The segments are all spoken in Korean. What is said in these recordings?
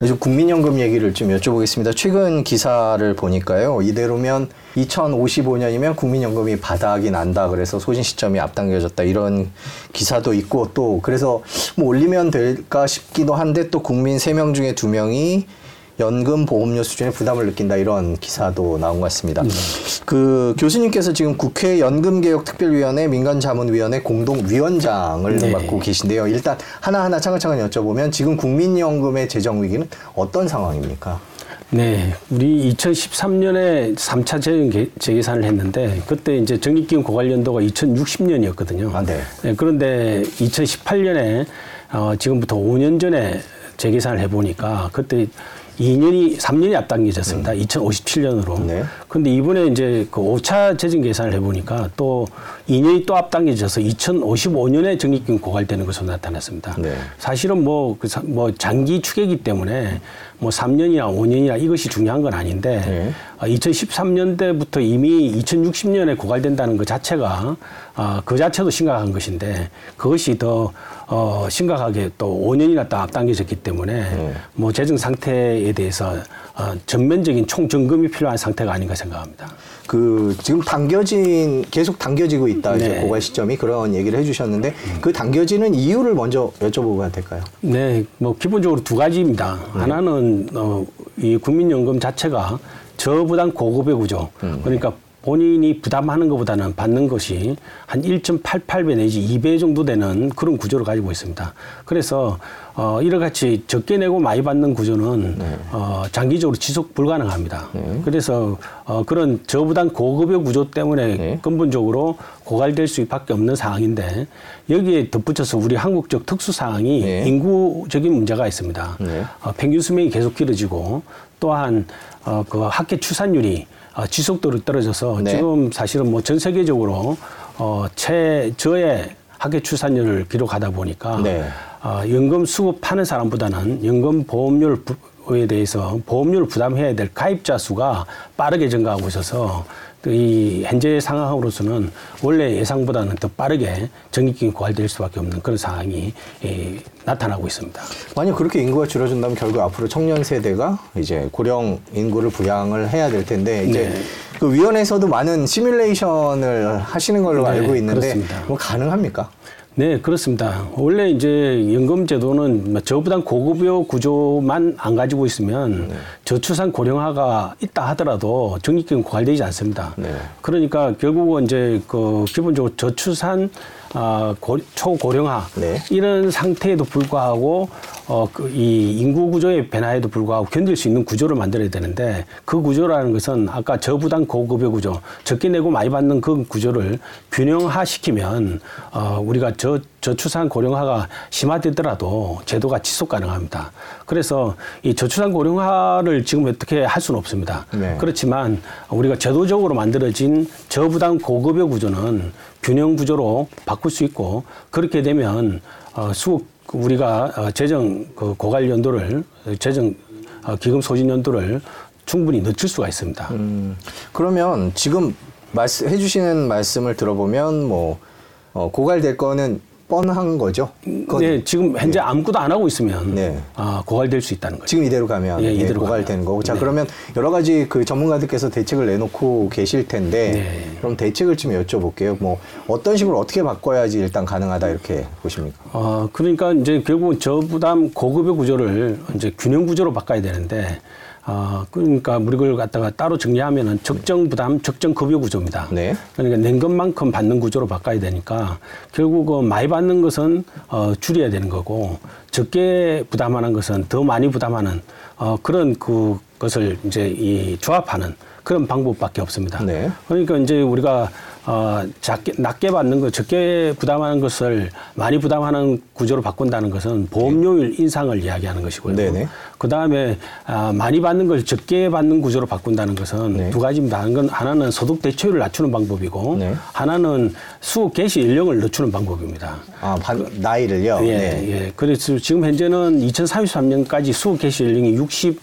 그래서 국민연금 얘기를 좀 여쭤보겠습니다. 최근 기사를 보니까요. 이대로면 2055년이면 국민연금이 바닥이 난다. 그래서 소진 시점이 앞당겨졌다. 이런 기사도 있고 또 그래서 뭐 올리면 될까 싶기도 한데 또 국민 3명 중에 2명이 연금 보험료 수준의 부담을 느낀다 이런 기사도 나온 것 같습니다. 그 교수님께서 지금 국회 연금개혁특별위원회 민간자문위원회 공동위원장을 네. 맡고 계신데요. 일단 하나하나 차근차근 여쭤보면 지금 국민연금의 재정 위기는 어떤 상황입니까? 네, 우리 2013년에 3차 재정 개- 재계산을 했는데 그때 이제 적립기금 고갈연도가 2060년이었거든요. 아, 네. 그런데 2018년에 어, 지금부터 5년 전에 재계산을 해보니까 그때 2년이 3년이 앞당겨졌습니다. 2057년으로. 음. 네. 근데 이번에 이제 그 5차 재정 계산을 해 보니까 또 2년이 또 앞당겨져서 2055년에 적립기금 고갈되는 것으로 나타났습니다. 네. 사실은 뭐, 그, 사- 뭐 장기 추계이기 때문에 뭐 3년이나 5년이나 이것이 중요한 건 아닌데 네. 2013년대부터 이미 2060년에 고갈된다는 것 자체가 아, 그 자체도 심각한 것인데 그것이 더 어, 심각하게 또 5년이나 또 앞당겨졌기 때문에 네. 뭐 재정 상태에 대해서 어, 전면적인 총점검이 필요한 상태가 아닌가 생각합니다. 그 지금 당겨진 계속 당겨지고 있다 이제 네. 고갈 시점이 그런 얘기를 해주셨는데 그 당겨지는 이유를 먼저 여쭤보고 될까요? 네, 뭐 기본적으로 두 가지입니다. 하나는 어, 이 국민연금 자체가 저부담 고급의 구조. 그러니까 본인이 부담하는 것보다는 받는 것이 한 1.88배 내지 2배 정도 되는 그런 구조를 가지고 있습니다. 그래서 어, 이와 같이 적게 내고 많이 받는 구조는 어, 장기적으로 지속 불가능합니다. 그래서 어, 그런 저부담 고급의 구조 때문에 네. 근본적으로 고갈될 수밖에 없는 상황인데 여기에 덧붙여서 우리 한국적 특수 상황이 네. 인구적인 문제가 있습니다. 네. 어, 평균 수명이 계속 길어지고 또한 어, 그 학계 출산율이 어, 지속도로 떨어져서 네. 지금 사실은 뭐 전 세계적으로 어, 최저의 학계 출산율을 기록하다 보니까 네. 어, 연금 수급하는 사람보다는 연금 보험료를 부- 에 대해서 보험료를 부담해야 될 가입자 수가 빠르게 증가하고 있어서 또 이 현재 상황으로서는 원래 예상보다는 더 빠르게 적립기금 고갈될 수밖에 없는 그런 상황이 예, 나타나고 있습니다. 만약 그렇게 인구가 줄어든다면 결국 앞으로 청년 세대가 이제 고령 인구를 부양을 해야 될 텐데 이제 네. 그 위원회에서도 많은 시뮬레이션을 하시는 걸로 네, 알고 있는데 그렇습니다. 뭐 가능합니까? 네, 그렇습니다. 원래 이제 연금 제도는 뭐 저부담 고급여 구조만 안 가지고 있으면 저출산 고령화가 있다 하더라도 적립기금 고갈되지 않습니다. 네. 그러니까 결국은 이제 그 기본적으로 저출산 아, 고, 초고령화 네. 이런 상태에도 불구하고 어, 그 이 인구 구조의 변화에도 불구하고 견딜 수 있는 구조를 만들어야 되는데 그 구조라는 것은 아까 저부담 고급의 구조, 적게 내고 많이 받는 그 구조를 균형화시키면 어, 우리가 저 저출산 고령화가 심화되더라도 제도가 지속 가능합니다. 그래서 이 저출산 고령화를 지금 어떻게 할 수는 없습니다. 네. 그렇지만 우리가 제도적으로 만들어진 저부담 고급의 구조는 균형 구조로 바꿀 수 있고 그렇게 되면 어, 수 우리가 어, 재정 그 고갈 연도를 재정 어, 기금 소진 연도를 충분히 늦출 수가 있습니다. 음, 그러면 지금 말씀, 해주시는 말씀을 들어보면 뭐 어, 고갈될 거는 뻔한 거죠? 그건 네, 지금 현재 아무것도 안 하고 있으면 네. 아, 고갈될 수 있다는 거죠. 지금 이대로 가면 예, 예, 이대로 고갈되는. 거고. 자, 네. 그러면 여러 가지 그 전문가들께서 대책을 내놓고 계실 텐데, 네. 그럼 대책을 좀 여쭤볼게요. 뭐, 어떤 식으로 어떻게 바꿔야지 일단 가능하다, 이렇게 보십니까? 어, 그러니까 이제 결국은 저부담 고급의 구조를 이제 균형 구조로 바꿔야 되는데, 어, 그러니까 걸 갖다가 따로 정리하면은 적정 부담, 적정 급여 구조입니다. 네. 그러니까 낸 것만큼 받는 구조로 바꿔야 되니까 결국은 많이 받는 것은 어, 줄여야 되는 거고 적게 부담하는 것은 더 많이 부담하는 어, 그런 그 것을 이제 이 조합하는 그런 방법밖에 없습니다. 네. 그러니까 이제 우리가 어, 작게, 낮게 받는 것, 적게 부담하는 것을 많이 부담하는 구조로 바꾼다는 것은 보험료율 인상을 이야기하는 것이고요. 네네. 그 다음에 아, 많이 받는 걸 적게 받는 구조로 바꾼다는 것은 네. 두 가지입니다. 한건 하나는 소득 대체율을 낮추는 방법이고 네. 하나는 수급 개시 연령을 늦추는 방법입니다. 아, 반- 나이를요? 예, 네. 예. 그래서 지금 현재는 2033년까지 수급 개시 연령이 어, 80,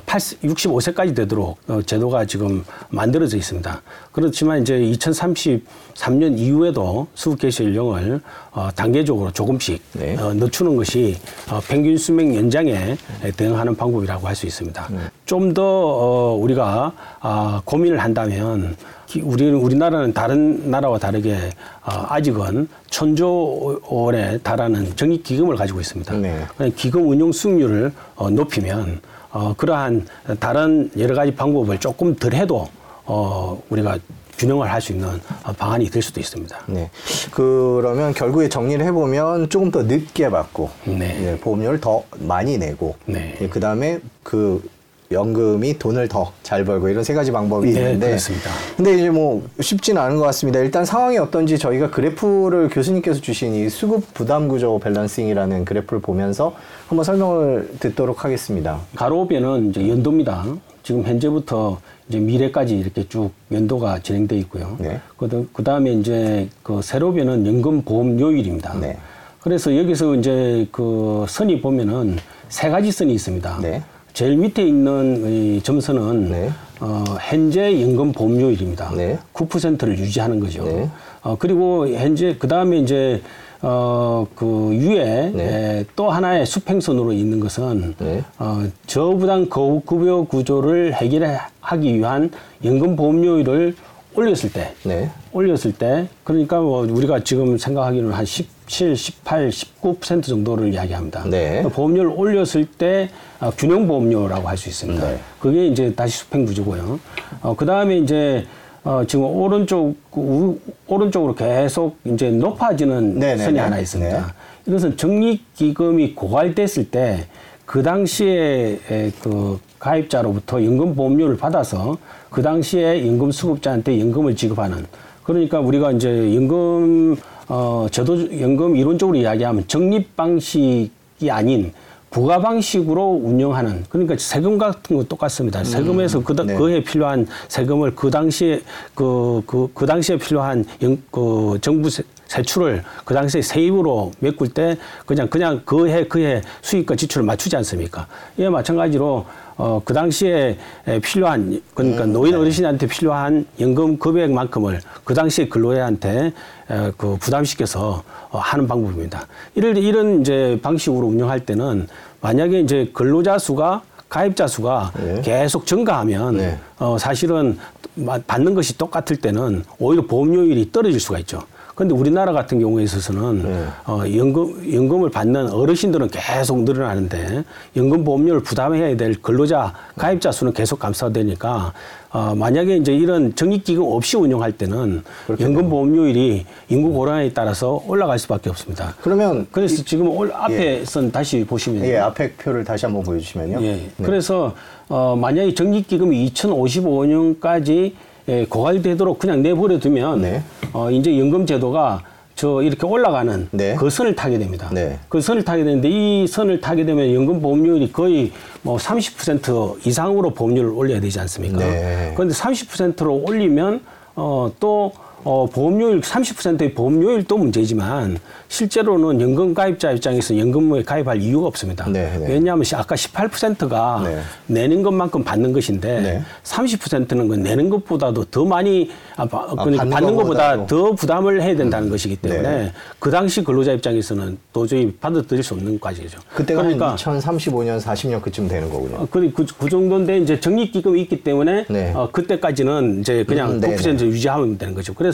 65세까지 되도록 어, 제도가 지금 만들어져 있습니다. 그렇지만 이제 2033년 이후에도 수급 개시 연령을 어, 단계적으로 조금씩 네. 어, 늦추는 것이 어, 평균 수명 연장에 대응하는 방법이라고 할 수 있습니다. 좀더 어, 우리가 아, 고민을 한다면 기- 우리는 우리나라는 다른 나라와 다르게 어, 아직은 천조 원에 달하는 적립 기금을 가지고 있습니다. 네. 기금 운용 수익률을 어, 높이면 어, 그러한 다른 여러 가지 방법을 조금 덜 해도 어, 우리가 균형을 할 수 있는 어, 방안이 될 수도 있습니다. 네. 그러면 결국에 정리를 해보면 조금 더 늦게 받고 네. 예, 보험료를 더 많이 내고 네. 그 다음에 그 연금이 돈을 더 잘 벌고 이런 세 가지 방법이 네, 있는데 그렇습니다. 근데 이제 뭐 쉽지는 않은 것 같습니다. 일단 상황이 어떤지 저희가 그래프를 교수님께서 주신 이 수급 부담 구조 balancing이라는 그래프를 보면서 한번 설명을 듣도록 하겠습니다. 가로배는 이제 연도입니다. 지금 현재부터 이제 미래까지 이렇게 쭉 연도가 진행돼 있고요. 네. 그 다음에 이제 그 세로배는 연금 보험료율입니다. 네. 그래서 여기서 이제 그 선이 보면은 세 가지 선이 있습니다. 네. 제일 밑에 있는 이 점선은 네. 어, 현재 연금 보험료율입니다. 네. 9%를 유지하는 거죠. 네. 어, 그리고 현재 그 다음에 이제 어, 그 위에 네. 에, 또 하나의 수평선으로 있는 것은 네. 어, 저부담 거급여 구조를 해결하기 위한 연금 보험료율을 올렸을 때 네. 올렸을 때 그러니까 뭐 우리가 지금 생각하기로는 한 17, 18, 19% 정도를 이야기합니다. 네. 보험료를 올렸을 때 어, 균형 보험료라고 할 수 있습니다. 네. 그게 이제 다시 수평 구조고요. 어, 그 다음에 이제 어, 지금 오른쪽 우, 오른쪽으로 계속 이제 높아지는 네, 네, 선이 네. 하나 있습니다. 네. 이것은 적립기금이 고갈됐을 때 그 당시에 에, 그 가입자로부터 연금 보험료를 받아서 그 당시에 연금 수급자한테 연금을 지급하는 그러니까 우리가 이제 연금 어 제도 연금 이론적으로 이야기하면 적립 방식이 아닌 부가 방식으로 운영하는 그러니까 세금 같은 거 똑같습니다. 세금에서 그, 네. 그에 필요한 세금을 그 당시에 그, 그, 그 당시에 필요한 연, 그 정부 세, 세출을 그 당시에 세입으로 메꿀 때 그냥 그냥 그해 그해 수익과 지출을 맞추지 않습니까? 이에 마찬가지로 어, 그 당시에 에, 필요한 그러니까 노인 어르신한테 필요한 연금 금액만큼을 그 당시에 근로자한테 에, 그 부담시켜서 어, 하는 방법입니다. 이를 이런 이제 방식으로 운영할 때는 만약에 이제 근로자 수가 가입자 수가 네. 계속 증가하면 네. 어, 사실은 마- 받는 것이 똑같을 때는 오히려 보험료율이 떨어질 수가 있죠. 그런데 우리나라 같은 경우에 있어서는 네. 어, 연금, 연금을 받는 어르신들은 계속 늘어나는데 연금 보험료를 부담해야 될 근로자 가입자 수는 계속 감소되니까 어, 만약에 이제 이런 적립기금 없이 운영할 때는 연금 보험료율이 인구 고령화에 따라서 올라갈 수밖에 없습니다. 그러면 그래서 지금 올 앞에 선 다시 보시면 예, 앞에 표를 다시 한번 보여주시면요. 예. 네. 그래서 어, 만약에 적립기금이 2055년까지 예, 고갈되도록 그냥 내버려 두면 네. 어, 이제 연금 제도가 저 이렇게 올라가는 네. 그 선을 타게 됩니다. 네. 그 선을 타게 되는데 이 선을 타게 되면 연금 보험료율이 거의 뭐 30% 이상으로 보험료를 올려야 되지 않습니까? 네. 그런데 30%로 올리면 어, 또 어, 보험료율 30%의 보험료율도 문제지만 실제로는 연금 가입자 입장에서 연금에 가입할 이유가 없습니다. 네, 네. 왜냐하면 시- 아까 18%가 네. 내는 것만큼 받는 것인데 네. 30%는 그 내는 것보다도 더 많이 아, 바- 그러니까 받는 받는 것보다. 더 부담을 해야 된다는 것이기 때문에 네. 그 당시 근로자 입장에서는 도저히 받아들일 수 없는 과정이죠. 그때가 그러니까 한 2035년, 40년 그쯤 되는 거군요. 어, 그, 그, 그 정도인데 이제 적립기금이 있기 때문에 네. 어, 그때까지는 이제 그냥 음, 네네. 9% 유지하면 되는 거죠. 그래서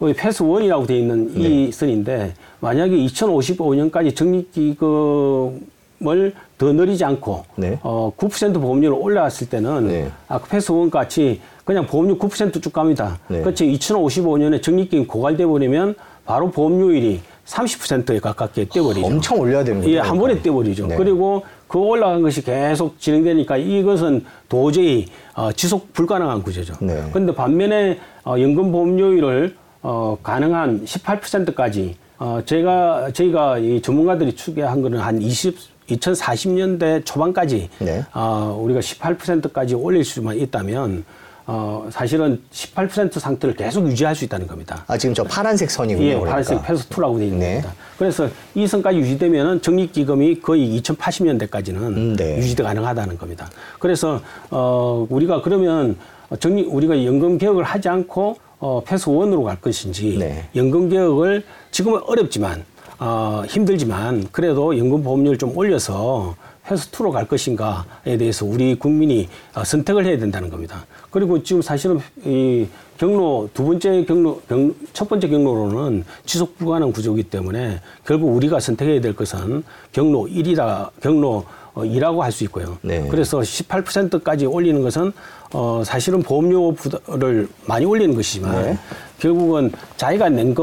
여기 패스 원이라고 되어 있는 네. 이 선인데 만약에 2055년까지 적립기금을 더 늘리지 않고 네. 어, 9% 보험료를 올라왔을 때는 네. 아까 패스 원 같이 그냥 보험료 9%쭉 갑니다. 네. 그렇지 2055년에 적립기금 고갈돼 버리면 바로 보험료율이 30%에 가깝게 떼버리죠. 엄청 올려야 되는 거죠. 예, 한 번에 떼버리죠. 네. 그리고 그 올라간 것이 계속 진행되니까 이것은 도저히 어, 지속 불가능한 구조죠. 네. 그런데 반면에 어, 연금 보험료율을 어, 가능한 18%까지 어, 제가 저희가 이 전문가들이 추계한 거는 한 20, 2040년대 초반까지 네. 어, 우리가 18%까지 올릴 수만 있다면 어, 사실은 18% 상태를 계속 유지할 수 있다는 겁니다. 아, 지금 저 파란색 선이군요. 예, 그러니까. 파란색 패스 2라고 되어 있는 네. 겁니다. 그래서 이 선까지 유지되면은 적립기금이 거의 2080년대까지는 음, 네. 유지 가능하다는 겁니다. 그래서 어 우리가 그러면 적립 우리가 연금 개혁을 하지 않고 어 패스 원으로 갈 것인지 네. 연금 개혁을 지금은 어렵지만 어 힘들지만 그래도 연금 보험료를 좀 올려서 패스 투로 갈 것인가에 대해서 우리 국민이 어, 선택을 해야 된다는 겁니다. 그리고 지금 사실은 이 경로 두 번째 경로 경, 첫 번째 경로로는 지속 불가능 구조이기 때문에 결국 우리가 선택해야 될 것은 경로 1이다 경로 어, 2라고 할 수 있고요. 네. 그래서 18%까지 올리는 것은 어 사실은 보험료 부를 많이 올리는 것이지만 네. 결국은 자기가 낸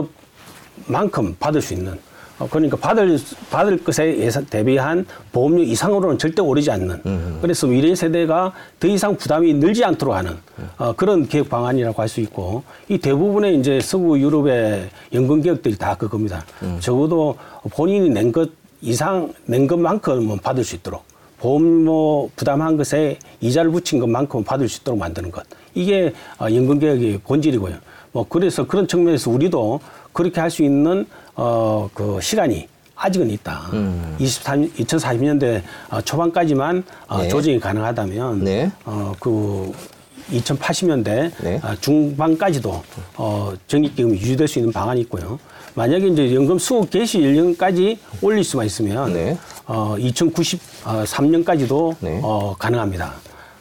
것만큼 받을 수 있는 어 그러니까 받을 받을 것에 예산 대비한 보험료 이상으로는 절대 오르지 않는 그래서 미래 세대가 더 이상 부담이 늘지 않도록 하는 어 그런 개혁 방안이라고 할 수 있고 이 대부분의 이제 서구 유럽의 연금 개혁들이 다 그겁니다. 적어도 본인이 낸 것 이상 낸 것만큼은 받을 수 있도록 보험료 부담한 것에 이자를 붙인 것만큼 받을 수 있도록 만드는 것. 이게 어, 연금 개혁의 본질이고요. 뭐 그래서 그런 측면에서 우리도 그렇게 할 수 있는 어 그 시간이 아직은 있다. 음. 24, 2040년대 어, 초반까지만 어, 네. 조정이 가능하다면 네. 어 그 2080년대 네. 아, 중반까지도 어, 적립기금이 유지될 수 있는 방안이 있고요. 만약에 이제 연금 수급 개시 연령까지 올릴 수만 있으면 네. 어, 2093년까지도 네. 어, 가능합니다.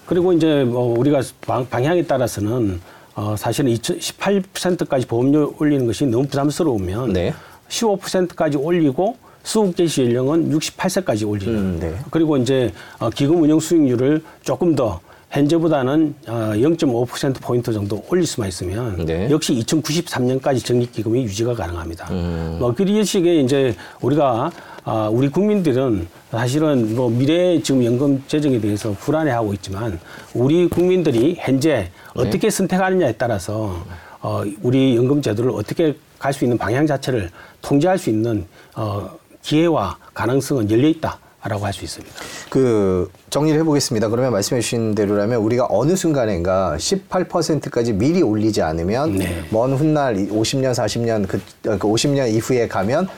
그리고 이제 뭐 우리가 방, 방향에 따라서는 어, 사실은 2018%까지 보험료 올리는 것이 너무 부담스러우면 네. 15%까지 올리고 수급 개시 연령은 68세까지 올리는. 음, 네. 그리고 이제 어, 기금 운영 수익률을 조금 더 현재보다는 어, 0.5% 포인트 정도 올릴 수만 있으면 네. 역시 2093년까지 적립기금이 유지가 가능합니다. 음. 뭐 그런 식의 이제 우리가 아, 우리 국민들은 사실은 뭐 미래 지금 연금 재정에 대해서 불안해하고 있지만 우리 국민들이 현재 어떻게 선택하느냐에 따라서 어, 우리 연금 제도를 어떻게 갈 수 있는 방향 자체를 통제할 수 있는 어, 기회와 가능성은 열려 있다 라고 할 수 있습니다. 그 정리를 해보겠습니다. 그러면 말씀해 주신 대로라면 우리가 어느 순간인가 18%까지 미리 올리지 않으면 네. 먼 훗날 50년, 40년 그, 그 50년 이후에 가면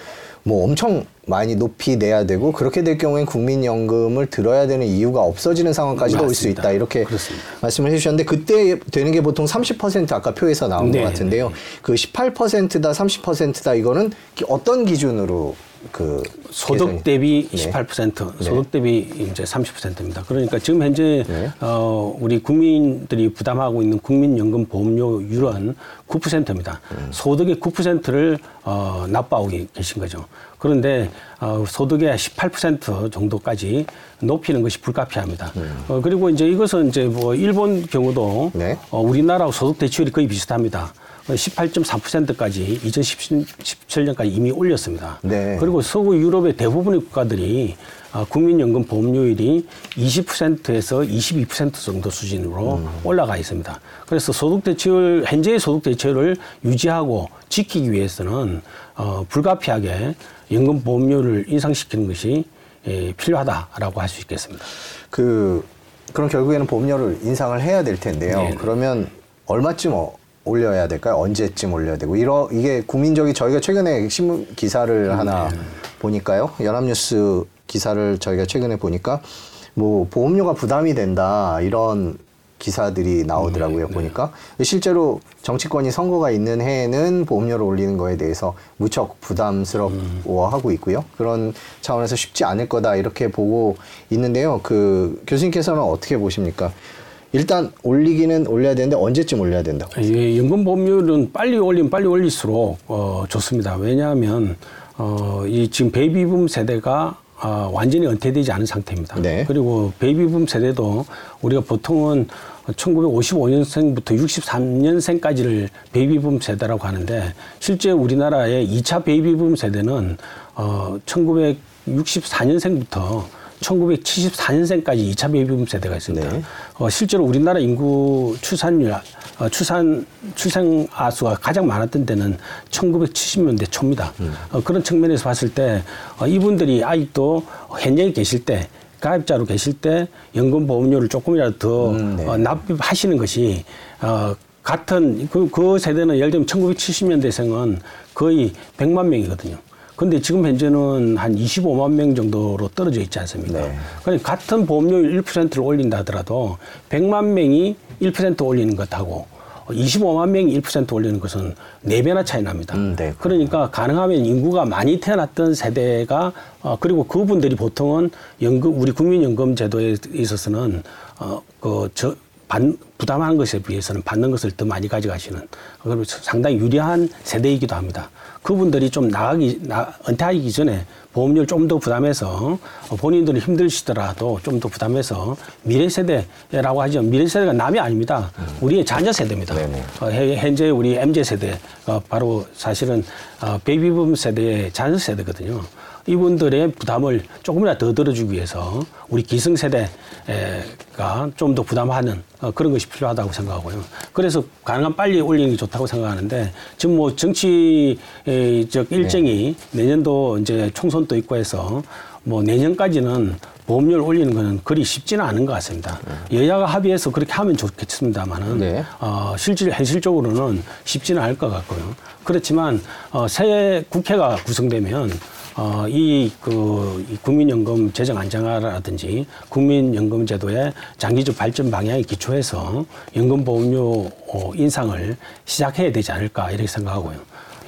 뭐 엄청 많이 높이 내야 되고 그렇게 될 경우엔 국민연금을 들어야 되는 이유가 없어지는 상황까지도 올 수. 있다 이렇게 그렇습니다. 말씀을 해주셨는데 그때 되는 게 보통 30% 아까 표에서 나온 네, 것 같은데요. 그 18%다 30%다 이거는 어떤 기준으로 그 소득 대비 네. 28%, 네. 소득 대비 이제 30%입니다. 그러니까 지금 현재 네. 어 우리 국민들이 부담하고 있는 국민연금 보험료율은 9%입니다. 음. 소득의 9%를 어 납부하고 계신 거죠. 그런데 어 소득의 18% 정도까지 높이는 것이 불가피합니다. 어 그리고 이제 이것은 이제 뭐 일본 경우도 음. 네. 어, 우리나라하고 소득 대출이 거의 비슷합니다. 18.4%까지 2017년까지 이미 올렸습니다. 네. 그리고 서구 유럽의 대부분의 국가들이 아, 국민연금 보험료율이 20%에서 22% 정도 수준으로 음. 올라가 있습니다. 그래서 소득 대체율 현재의 소득 대체율을 유지하고 지키기 위해서는 어, 불가피하게 연금 보험료를 인상시키는 것이 예, 필요하다라고 할 수 있겠습니다. 그 그럼 결국에는 보험료를 인상을 해야 될 텐데요. 네. 그러면 얼마쯤 어- 올려야 될까요? 언제쯤 올려야 되고. 이러 이게 국민적이 저희가 최근에 신문 기사를 하나 보니까요. 연합뉴스 기사를 저희가 최근에 보니까 뭐 보험료가 부담이 된다 이런 기사들이 나오더라고요 보니까. 실제로 정치권이 선거가 있는 해에는 보험료를 올리는 거에 대해서 무척 부담스러워하고 있고요. 그런 차원에서 쉽지 않을 거다 이렇게 보고 있는데요. 그 교수님께서는 어떻게 보십니까 일단 올리기는 올려야 되는데 언제쯤 올려야 된다고 예, 연금 보험료는 빨리 올리면 빨리 올릴수록 어, 좋습니다. 왜냐하면 어, 이 지금 베이비붐 세대가 어, 완전히 은퇴되지 않은 상태입니다. 네. 그리고 베이비붐 세대도 우리가 보통은 1955년생부터 63년생까지를 베이비붐 세대라고 하는데 실제 우리나라의 2차 베이비붐 세대는 어, 1964년생부터 1974년생까지 2차 베이비붐 세대가 있습니다. 네. 어, 실제로 우리나라 인구 출산율, 어, 출산, 출생 아 수가 가장 많았던 때는 1970년대 초입니다. 어, 그런 측면에서 봤을 때 어, 이분들이 아직도 현역에 계실 때 가입자로 계실 때 연금 보험료를 조금이라도 더 음, 네. 어, 납입하시는 것이 어, 같은 그, 그 세대는 예를 들면 1970년대생은 거의 100만 명이거든요. 근데 지금 현재는 한 25만 명 정도로 떨어져 있지 않습니까? 네. 그러니까 같은 보험료율 1%를 올린다 하더라도 100만 명이 1% 올리는 것하고 25만 명이 1% 올리는 것은 네배나 차이 납니다. 음, 네. 그러니까 가능하면 인구가 많이 태어났던 세대가 어, 그리고 그분들이 보통은 연금 우리 국민연금 제도에 있어서는 어 그 저 부담하는 것에 비해서는 받는 것을 더 많이 가져가시는 상당히 유리한 세대이기도 합니다. 그분들이 좀 나가기 나, 은퇴하기 전에 보험료를 좀 더 부담해서 어, 본인들이 힘드시더라도 좀 더 부담해서 미래 세대라고 하죠. 미래 세대가 남이 아닙니다. 우리의 자녀 세대입니다. 어, 해- 현재 우리 MZ 세대 어, 바로 사실은 어, 베이비붐 세대의 자녀 세대거든요. 이분들의 부담을 조금이라도 더 들어주기 위해서 우리 기성 세대가 좀 더 부담하는 어, 그런 것이 필요하다고 생각하고요. 그래서 가능한 빨리 올리는 게 좋다고 생각하는데 지금 뭐 정치적 일정이 내년도 이제 총선도 있고 해서 뭐 내년까지는 보험료를 올리는 거는 그리 쉽지는 않은 것 같습니다. 여야가 합의해서 그렇게 하면 좋겠습니다만은 네. 어, 실질 현실적으로는 쉽지는 않을 것 같고요. 그렇지만 어, 새 국회가 구성되면 어, 이, 그, 이 국민연금 재정 안정화라든지 국민연금 제도의 장기적 발전 방향에 기초해서 연금보험료 어, 인상을 시작해야 되지 않을까 이렇게 생각하고요.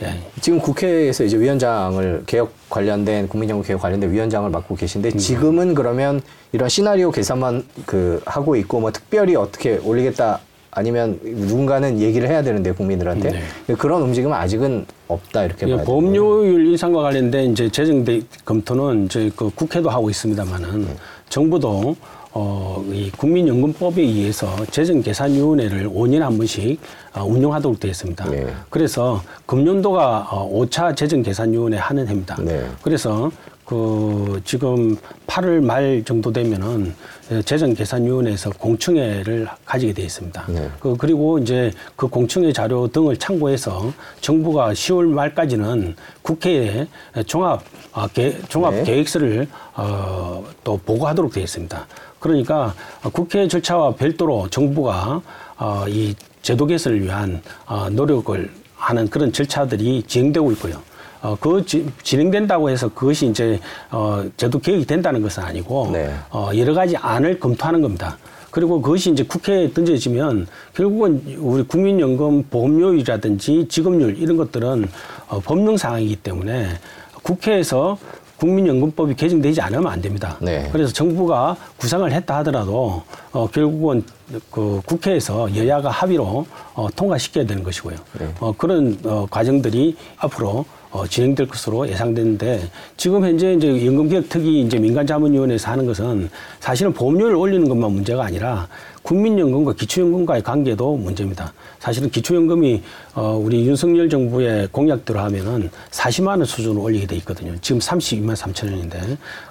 예. 지금 국회에서 이제 위원장을 개혁 관련된 국민연금 개혁 관련된 위원장을 맡고 계신데 음. 지금은 그러면 이런 시나리오 계산만 그 하고 있고 뭐 특별히 어떻게 올리겠다 아니면 누군가는 얘기를 해야 되는데 국민들한테 그런 움직임은 아직은 없다 이렇게 예, 보험료율 인상과 관련된 이제 재정 대 검토는 저희 그 국회도 하고 있습니다만은 정부도 어, 이 국민연금법에 의해서 재정계산위원회를 5년에 한 번씩 어, 운영하도록 되어 있습니다. 네. 그래서 금년도가 어, 5차 재정계산위원회 하는 해입니다. 네. 그래서 그 지금 8월 말 정도 되면은 재정계산위원회에서 공청회를 가지게 되어 있습니다. 네. 그 그리고 이제 그 공청회 자료 등을 참고해서 정부가 10월 말까지는 국회에 종합 아, 계, 종합 네. 계획서를 어, 또 보고하도록 되어 있습니다. 그러니까 국회 절차와 별도로 정부가 어, 이 제도 개선을 위한 어, 노력을 하는 그런 절차들이 진행되고 있고요. 어, 그 지- 진행된다고 해서 그것이 이제 어, 제도 개혁이 된다는 것은 아니고 네. 어, 여러 가지 안을 검토하는 겁니다. 그리고 그것이 이제 국회에 던져지면 결국은 우리 국민연금 보험료율이라든지 지급률 이런 것들은 어, 법령 사항이기 때문에 국회에서 국민연금법이 개정되지 않으면 안 됩니다. 네. 그래서 정부가 구상을 했다 하더라도 어, 결국은 그 국회에서 여야가 합의로 어, 통과시켜야 되는 것이고요. 네. 어, 그런 어, 과정들이 앞으로 어, 진행될 것으로 예상되는데 지금 현재 이제 연금개혁특위 이제 민간자문위원회에서 하는 것은 사실은 보험료를 올리는 것만 문제가 아니라 국민연금과 기초연금과의 관계도 문제입니다. 사실은 기초연금이 어, 우리 윤석열 정부의 공약대로 하면은 40만 원 수준으로 올리게 돼 있거든요. 지금 32만 3천 원인데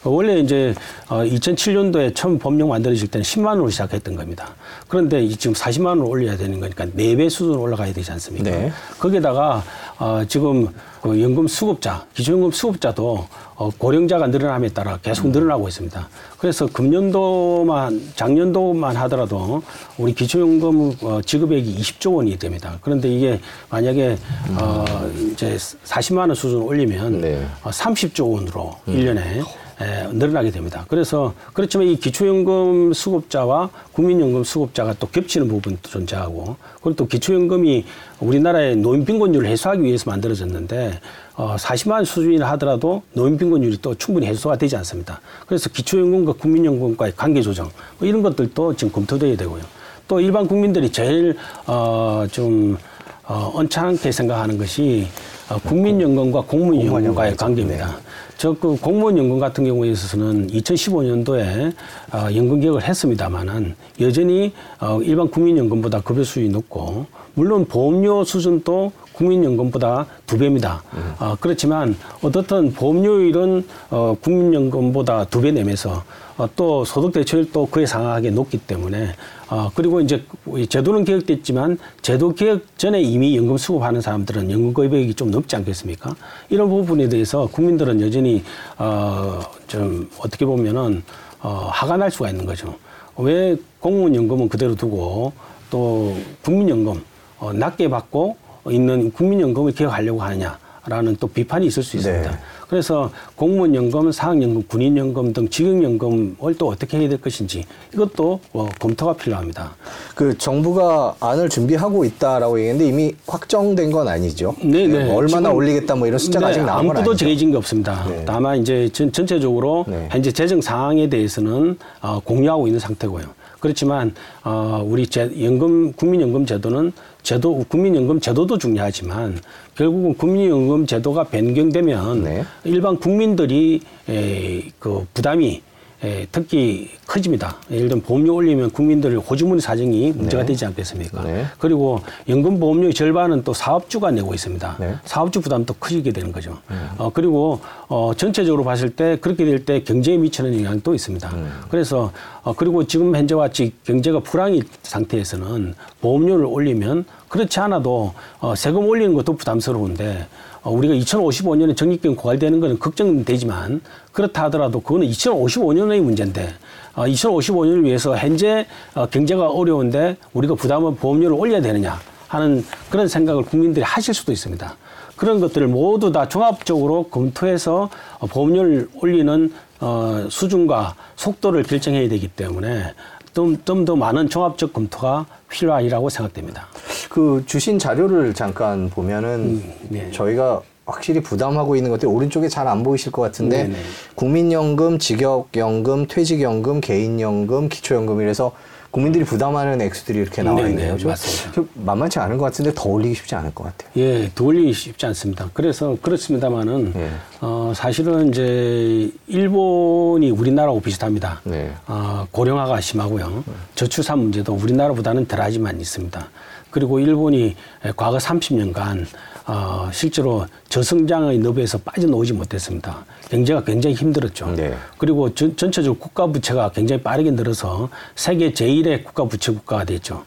어, 원래 이제 어, 2007년도에 처음 법령 만들어질 때는 10만 원으로 시작했던 겁니다. 그런데 이 지금 40만 원을 올려야 되는 거니까 4배 수준으로 올라가야 되지 않습니까? 네. 거기에다가 어, 지금 그 연금 수급자, 기초연금 수급자도 어, 고령자가 늘어남에 따라 계속 늘어나고 있습니다. 그래서 금년도만 작년도만 하더라도 우리 기초연금 어, 지급액이 20조 원이 됩니다. 그런데 이게 만약에 어, 이제 40만 원 수준 올리면 네. 어, 30조 원으로 일 1년에 에, 늘어나게 됩니다. 그래서 그렇지만 이 기초연금 수급자와 국민연금 수급자가 또 겹치는 부분도 존재하고 그리고 또 기초연금이 우리나라의 노인 빈곤율을 해소하기 위해서 만들어졌는데 어, 40만 원 수준이라 하더라도 노인 빈곤율이 또 충분히 해소가 되지 않습니다. 그래서 기초연금과 국민연금과의 관계 조정 뭐 이런 것들도 지금 검토돼야 되고요. 또 일반 국민들이 제일 어, 좀 어, 언짢게 생각하는 것이 어, 국민연금과 공무원연금과의 관계입니다. 저그 공무원연금 같은 경우에 있어서는 2015년도에 어, 연금 개혁을 했습니다마는 여전히 어, 일반 국민연금보다 급여 수준이 높고 물론 보험료 수준도 국민연금보다 두 배입니다. 어, 그렇지만 어떻든 보험료율은 어, 국민연금보다 두 배 내면서 어, 또 소득 대체율도 그에 상하게 높기 때문에 어, 그리고 이제 이 제도는 개혁됐지만 제도 개혁 전에 이미 연금 수급하는 사람들은 연금 거액이 좀 높지 않겠습니까? 이런 부분에 대해서 국민들은 여전히 어, 좀 어떻게 보면은 어, 화가 날 수가 있는 거죠. 왜 공무원 연금은 그대로 두고 또 국민연금 어, 낮게 받고 있는 국민연금을 개혁하려고 하느냐. 라는 또 비판이 있을 수 있습니다. 네. 그래서 공무원 연금, 사학연금, 군인연금 등 직영연금을 또 어떻게 해야 될 것인지 이것도 어, 검토가 필요합니다. 그 정부가 안을 준비하고 있다라고 얘기했는데 이미 확정된 건 아니죠. 네, 네. 얼마나 올리겠다 뭐 이런 숫자가 아직 나온 건 아니죠. 정해진 게 없습니다. 네. 다만 이제 전, 전체적으로 네. 현재 재정 상황에 대해서는 어, 공유하고 있는 상태고요. 그렇지만 어, 우리 제, 연금 국민연금 제도는 제도 국민연금 제도도 중요하지만 결국은 국민연금 제도가 변경되면 네. 일반 국민들이 에, 그 부담이 에, 특히 커집니다. 예를 들면 보험료 올리면 국민들 호주머니 사정이 문제가 네. 되지 않겠습니까? 네. 그리고 연금 보험료의 절반은 또 사업주가 내고 있습니다. 네. 사업주 부담도 커지게 되는 거죠. 어, 그리고 어, 전체적으로 봤을 때 그렇게 될 때 경제에 미치는 영향도 있습니다. 그래서 어, 그리고 지금 현재와 지 경제가 불황인 상태에서는 보험료를 올리면 그렇지 않아도 어, 세금 올리는 것도 부담스러운데 어, 우리가 2055년에 적립금 고갈되는 것은 걱정되지만 그렇다 하더라도 그거는 2055년의 문제인데 어, 2055년을 위해서 현재 어, 경제가 어려운데 우리가 부담을 보험료를 올려야 되느냐 하는 그런 생각을 국민들이 하실 수도 있습니다. 그런 것들을 모두 다 종합적으로 검토해서 어, 보험료를 올리는 어, 수준과 속도를 결정해야 되기 때문에 좀더 많은 종합적 검토가 필요하리라고 생각됩니다. 그 주신 자료를 잠깐 보면은 네. 저희가 확실히 부담하고 있는 것들이 오른쪽에 잘 안 보이실 것 같은데 네네. 국민연금, 직역연금, 퇴직연금, 개인연금, 기초연금 이래서 국민들이 부담하는 액수들이 이렇게 나와 네네, 있네요. 좀- 맞습니다. 좀 만만치 않은 것 같은데 더 올리기 쉽지 않을 것 같아요. 예, 돌리기 쉽지 않습니다. 그래서 그렇습니다만은 예. 어, 사실은 이제 일본이 우리나라하고 비슷합니다. 네. 어, 고령화가 심하고요. 저출산 문제도 우리나라보다는 덜하지만 있습니다. 그리고 일본이 과거 30년간 어, 실제로 저성장의 너비에서 빠져나오지 못했습니다. 경제가 굉장히 힘들었죠. 네. 그리고 전, 전체적으로 국가 부채가 굉장히 빠르게 늘어서 세계 제1의 국가 부채 국가가 됐죠.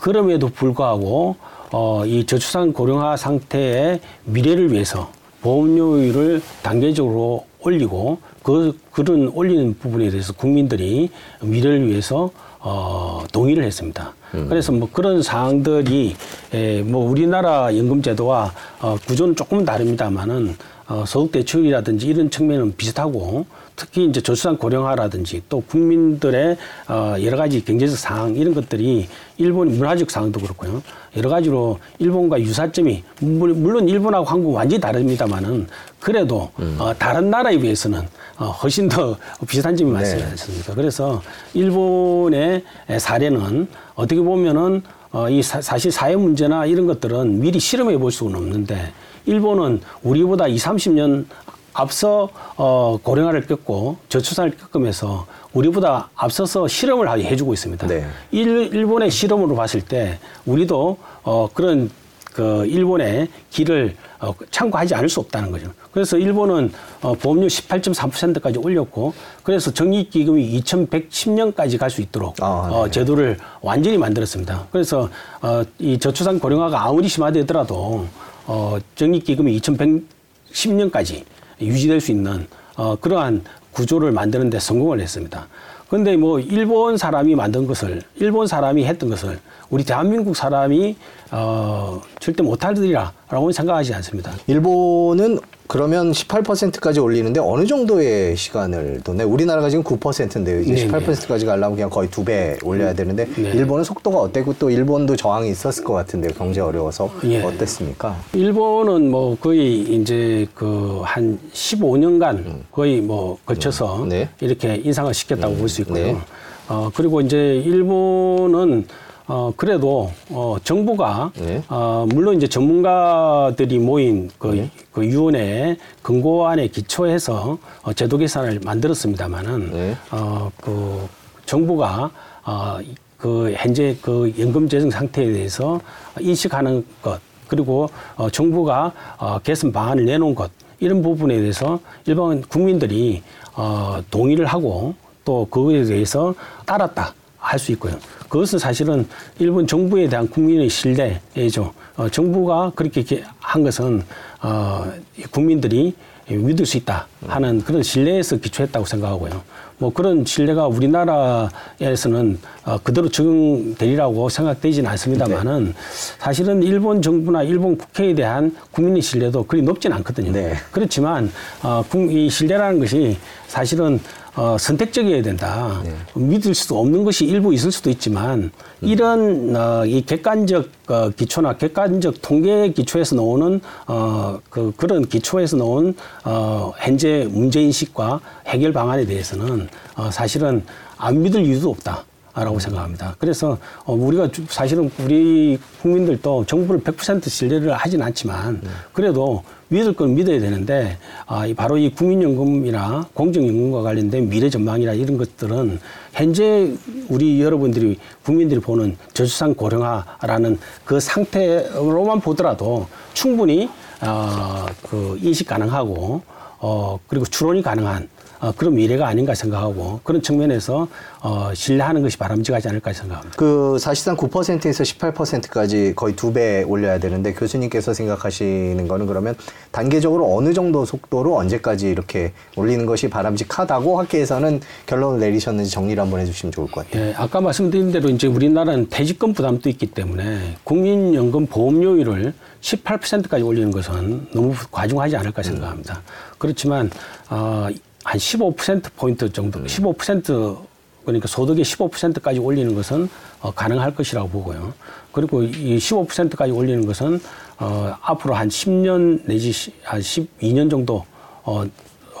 그럼에도 불구하고 어, 이 저출산 고령화 상태의 미래를 위해서 보험료율을 단계적으로 올리고 그 그런 올리는 부분에 대해서 국민들이 미래를 위해서 어, 동의를 했습니다. 그래서 뭐 그런 사항들이 에, 뭐 우리나라 연금제도와 어, 구조는 조금 다릅니다만은 어, 소득 대출이라든지 이런 측면은 비슷하고 특히 이제 저출산 고령화라든지 또 국민들의 어, 여러 가지 경제적 상황 이런 것들이 일본 문화적 상황도 그렇고요. 여러 가지로 일본과 유사점이 물- 물론 일본하고 한국 완전히 다릅니다만은 그래도 어, 다른 나라에 비해서는 어, 훨씬 더 비슷한 점이 네. 않습니까? 그래서 일본의 사례는 어떻게 보면은 어, 이 사, 사실 사회 문제나 이런 것들은 미리 실험해 볼 수는 없는데 일본은 우리보다 2, 30년 앞서 어, 고령화를 겪고 저출산을 겪으면서 우리보다 앞서서 실험을 해주고 있습니다. 네. 일, 일본의 실험으로 봤을 때 우리도 어, 그런 그 일본의 길을 어, 참고하지 않을 수 없다는 거죠. 그래서 일본은 어, 보험료 18.3%까지 올렸고 그래서 적립기금이 2110년까지 갈 수 있도록 아, 네. 어, 제도를 완전히 만들었습니다. 그래서 어, 이 저출산 고령화가 아무리 심화되더라도 어, 적립기금이 2110년까지 유지될 수 있는 어, 그러한 구조를 만드는 데 성공을 했습니다. 그런데 뭐 일본 사람이 만든 것을 일본 사람이 했던 것을 우리 대한민국 사람이 어, 절대 못하리라라고는 생각하지 않습니다. 일본은 그러면 18%까지 올리는데 어느 정도의 시간을 뒀나요? 우리나라가 지금 9%인데요. 이제 네네. 18%까지 가려면 그냥 거의 두 배 올려야 되는데 네. 일본은 속도가 어땠고 또 일본도 저항이 있었을 것 같은데요. 경제 어려워서 예. 어땠습니까? 일본은 뭐 거의 이제 그 한 15년간 거의 뭐 걸쳐서 네. 이렇게 인상을 시켰다고 볼수 있고요. 네. 어 그리고 이제 일본은 어 그래도 어 정부가 네. 어 물론 이제 전문가들이 모인 그, 그 위원회 권고안에 기초해서 어 제도 개선을 만들었습니다마는 네. 어 그 정부가 어 그 현재 그 연금 재정 상태에 대해서 인식하는 것 그리고 어 정부가 어 개선 방안을 내놓은 것 이런 부분에 대해서 일반 국민들이 어 동의를 하고 또 그거에 대해서 따랐다 할 수 있고요. 그것은 사실은 일본 정부에 대한 국민의 신뢰죠. 어, 정부가 그렇게 한 것은 어, 국민들이 믿을 수 있다 하는 그런 신뢰에서 기초했다고 생각하고요. 뭐 그런 신뢰가 우리나라에서는 어, 그대로 적용되리라고 생각되지는 않습니다만은 사실은 일본 정부나 일본 국회에 대한 국민의 신뢰도 그리 높진 않거든요. 네. 그렇지만 어, 국- 이 신뢰라는 것이 사실은 어, 선택적이어야 된다. 믿을 수도 없는 것이 일부 있을 수도 있지만 이런 어, 이 객관적 어, 기초나 객관적 통계 기초에서 나오는 어, 그 그런 기초에서 나온 어, 현재 문제 인식과 해결 방안에 대해서는 어, 사실은 안 믿을 이유도 없다. 라고 생각합니다. 그래서 어, 우리가 주- 사실은 우리 국민들도 정부를 100% 신뢰를 하진 않지만 그래도 믿을 건 믿어야 되는데 아, 이 바로 이 국민연금이나 공정연금과 관련된 미래 전망이나 이런 것들은 현재 우리 여러분들이 국민들이 보는 저출산 고령화라는 그 상태로만 보더라도 충분히 어, 그 인식 가능하고 어, 그리고 추론이 가능한 어, 그런 미래가 아닌가 생각하고 그런 측면에서 어, 신뢰하는 것이 바람직하지 않을까 생각합니다. 그 사실상 9%에서 18%까지 거의 두 배 올려야 되는데 교수님께서 생각하시는 거는 그러면 단계적으로 어느 정도 속도로 언제까지 이렇게 올리는 것이 바람직하다고 학계에서는 결론을 내리셨는지 정리를 한번 해주시면 좋을 것 같아요. 예, 아까 말씀드린 대로 이제 우리나라는 퇴직금 부담도 있기 때문에 국민연금 보험료율을 18%까지 올리는 것은 너무 과중하지 않을까 생각합니다. 그렇지만 어, 한 15% 포인트 정도, 15% 그러니까 소득의 15%까지 올리는 것은 어, 가능할 것이라고 보고요. 그리고 이 15%까지 올리는 것은 어, 앞으로 한 10년 내지 시- 한 12년 정도 어,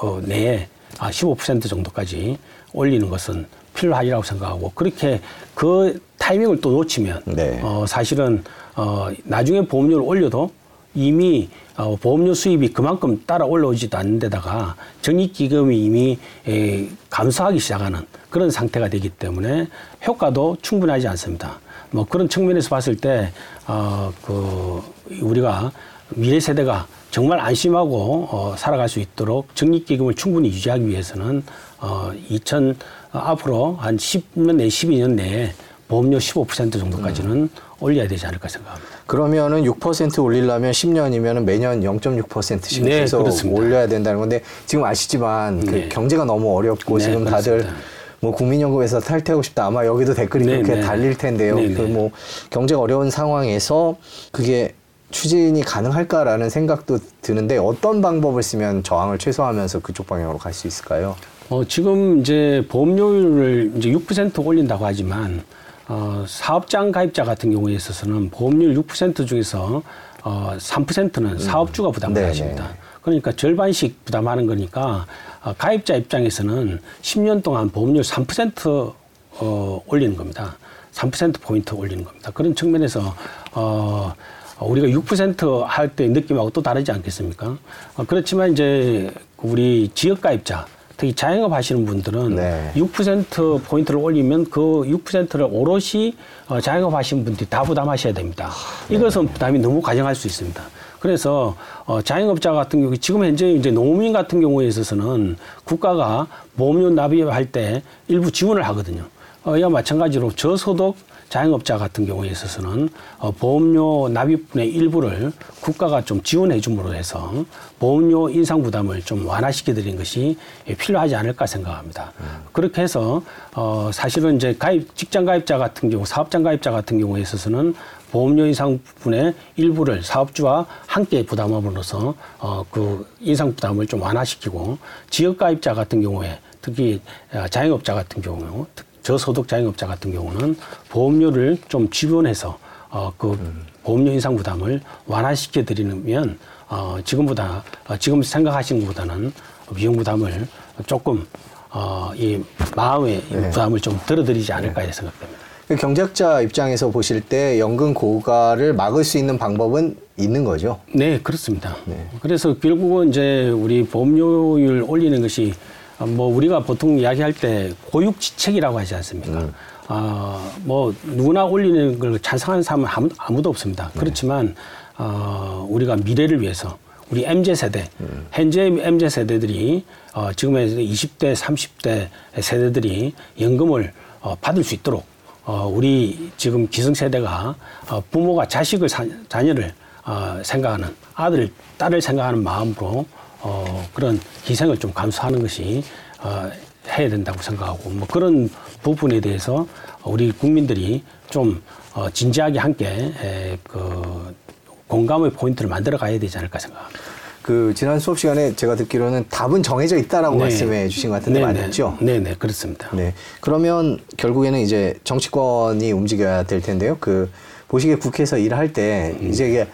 어, 내에 아, 15% 정도까지 올리는 것은 필요하리라고 생각하고 그렇게 그 타이밍을 또 놓치면 네. 어, 사실은 어, 나중에 보험료를 올려도 이미 어, 보험료 수입이 그만큼 따라 올라오지도 않는 데다가 적립기금이 이미 에, 감소하기 시작하는 그런 상태가 되기 때문에 효과도 충분하지 않습니다. 뭐 그런 측면에서 봤을 때, 어, 그, 우리가 미래 세대가 정말 안심하고 어, 살아갈 수 있도록 적립기금을 충분히 유지하기 위해서는 어, 2000 어, 앞으로 한 10년 내 12년 내에 보험료 15% 정도까지는 올려야 되지 않을까 생각합니다. 그러면은 6% 올리려면 10년이면 매년 0.6%씩 네, 계속 그렇습니다. 올려야 된다는 건데 지금 아시지만 그 네. 경제가 너무 어렵고 네, 지금 다들 그렇습니다. 뭐 국민연금에서 탈퇴하고 싶다 아마 여기도 댓글이 네, 그렇게 네. 달릴 텐데요. 네, 네. 그뭐 경제가 어려운 상황에서 그게 추진이 가능할까라는 생각도 드는데 어떤 방법을 쓰면 저항을 최소화하면서 그쪽 방향으로 갈 수 있을까요? 어, 지금 이제 보험료율을 이제 6% 올린다고 하지만 어, 사업장 가입자 같은 경우에 있어서는 보험료율 6% 중에서 어, 3%는 사업주가 부담을 네네. 하십니다. 그러니까 절반씩 부담하는 거니까 어, 가입자 입장에서는 10년 동안 보험료율 3% 어, 올리는 겁니다. 3% 포인트 올리는 겁니다. 그런 측면에서 어, 우리가 6%할 때 느낌하고 또 다르지 않겠습니까? 어, 그렇지만 이제 우리 지역 가입자 특히 자영업 하시는 분들은 네. 6% 포인트를 올리면 그 6%를 오롯이 어, 자영업 하시는 분들이 다 부담하셔야 됩니다. 이것은 부담이 너무 과정할 수 있습니다. 그래서 어, 자영업자 같은 경우 지금 현재 이제 농민 같은 경우에 있어서는 국가가 보험료 납입할 때 일부 지원을 하거든요. 어, 이와 마찬가지로 저소득 자영업자 같은 경우에 있어서는 어, 보험료 납입분의 일부를 국가가 좀 지원해 줌으로 해서 보험료 인상 부담을 좀 완화시켜 드리는 것이 예, 필요하지 않을까 생각합니다. 그렇게 해서 어, 사실은 이제 가입 직장 가입자 같은 경우 사업장 가입자 같은 경우에 있어서는 보험료 인상 부분의 일부를 사업주와 함께 부담함으로써 어, 그 인상 부담을 좀 완화시키고 지역 가입자 같은 경우에 특히 어, 자영업자 같은 경우 특- 저소득 자영업자 같은 경우는 보험료를 좀 지원해서 어, 그 보험료 인상 부담을 완화시켜 드리면 어, 지금보다 어, 지금 생각하시는 것보다는 비용 부담을 조금 어, 이 마음의 부담을 좀 덜어드리지 않을까 이 생각됩니다. 그 경제학자 입장에서 보실 때 연금 고가를 막을 수 있는 방법은 있는 거죠. 네, 그렇습니다. 그래서 결국은 이제 우리 보험료율 올리는 것이 어, 뭐 우리가 보통 이야기할 때 고육지책이라고 하지 않습니까? 아, 뭐 누구나 올리는 걸 찬성하는 사람은 아무, 아무도 없습니다. 그렇지만 어, 우리가 미래를 위해서 우리 MZ 세대, 현재 MZ 세대들이 어, 지금의 20대, 30대 세대들이 연금을 어, 받을 수 있도록 어, 우리 지금 기성세대가 어, 부모가 자식을 사- 자녀를 어, 생각하는 아들, 딸을 생각하는 마음으로 어, 그런 희생을 좀 감수하는 것이 어, 해야 된다고 생각하고 뭐 그런 부분에 대해서 우리 국민들이 좀 어, 진지하게 함께 에, 그 공감의 포인트를 만들어 가야 되지 않을까 생각합니다. 그 지난 수업 시간에 제가 듣기로는 답은 정해져 있다라고 네. 말씀해 주신 것 같은데 네네. 맞죠? 네 네 그렇습니다. 네. 그러면 결국에는 이제 정치권이 움직여야 될 텐데요. 그 보시기에 국회에서 일할 때 음. 이제 이게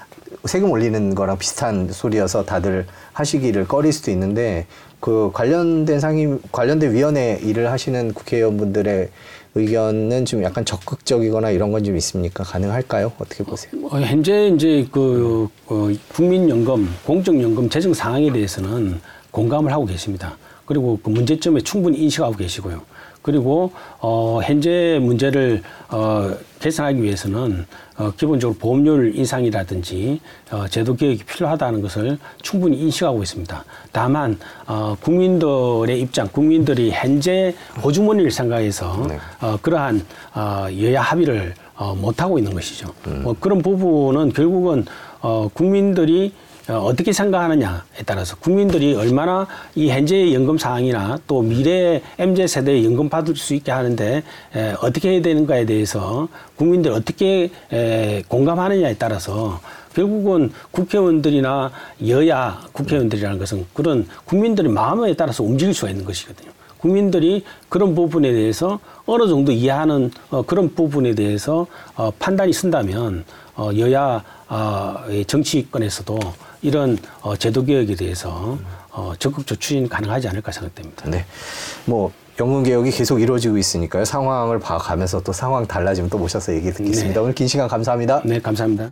세금 올리는 거랑 비슷한 소리여서 다들 하시기를 꺼릴 수도 있는데 그 관련된 상임 관련된 위원회 일을 하시는 국회의원분들의 의견은 좀 약간 적극적이거나 이런 건 좀 있습니까? 가능할까요? 어떻게 보세요? 어, 현재 이제 그 어, 국민연금, 공적연금 재정 상황에 대해서는 공감을 하고 계십니다. 그리고 그 문제점에 충분히 인식하고 계시고요. 그리고 어, 현재 문제를 어, 개선하기 위해서는 어, 기본적으로 보험료 인상이라든지 어, 제도 개혁이 필요하다는 것을 충분히 인식하고 있습니다. 다만 어, 국민들의 입장, 국민들이 현재 호주머니를 생각해서 네. 어, 그러한 어, 여야 합의를 어, 못하고 있는 것이죠. 뭐 그런 부분은 결국은 어, 국민들이 어, 어떻게 생각하느냐에 따라서 국민들이 얼마나 이 현재의 연금 상황이나 또 미래 MZ 세대의 연금 받을 수 있게 하는데 에, 어떻게 해야 되는가에 대해서 국민들이 어떻게 에, 공감하느냐에 따라서 결국은 국회의원들이나 여야 국회의원들이라는 것은 그런 국민들의 마음에 따라서 움직일 수가 있는 것이거든요. 국민들이 그런 부분에 대해서 어느 정도 이해하는 어, 그런 부분에 대해서 어, 판단이 쓴다면 어, 여야 어, 의 정치권에서도 이런 어, 제도 개혁에 대해서 어, 적극적 추진 가능하지 않을까 생각됩니다. 네. 뭐 연금 개혁이 계속 이루어지고 있으니까요. 상황을 봐가면서 또 상황 달라지면 또 모셔서 얘기 듣겠습니다. 네. 오늘 긴 시간 감사합니다. 네, 감사합니다.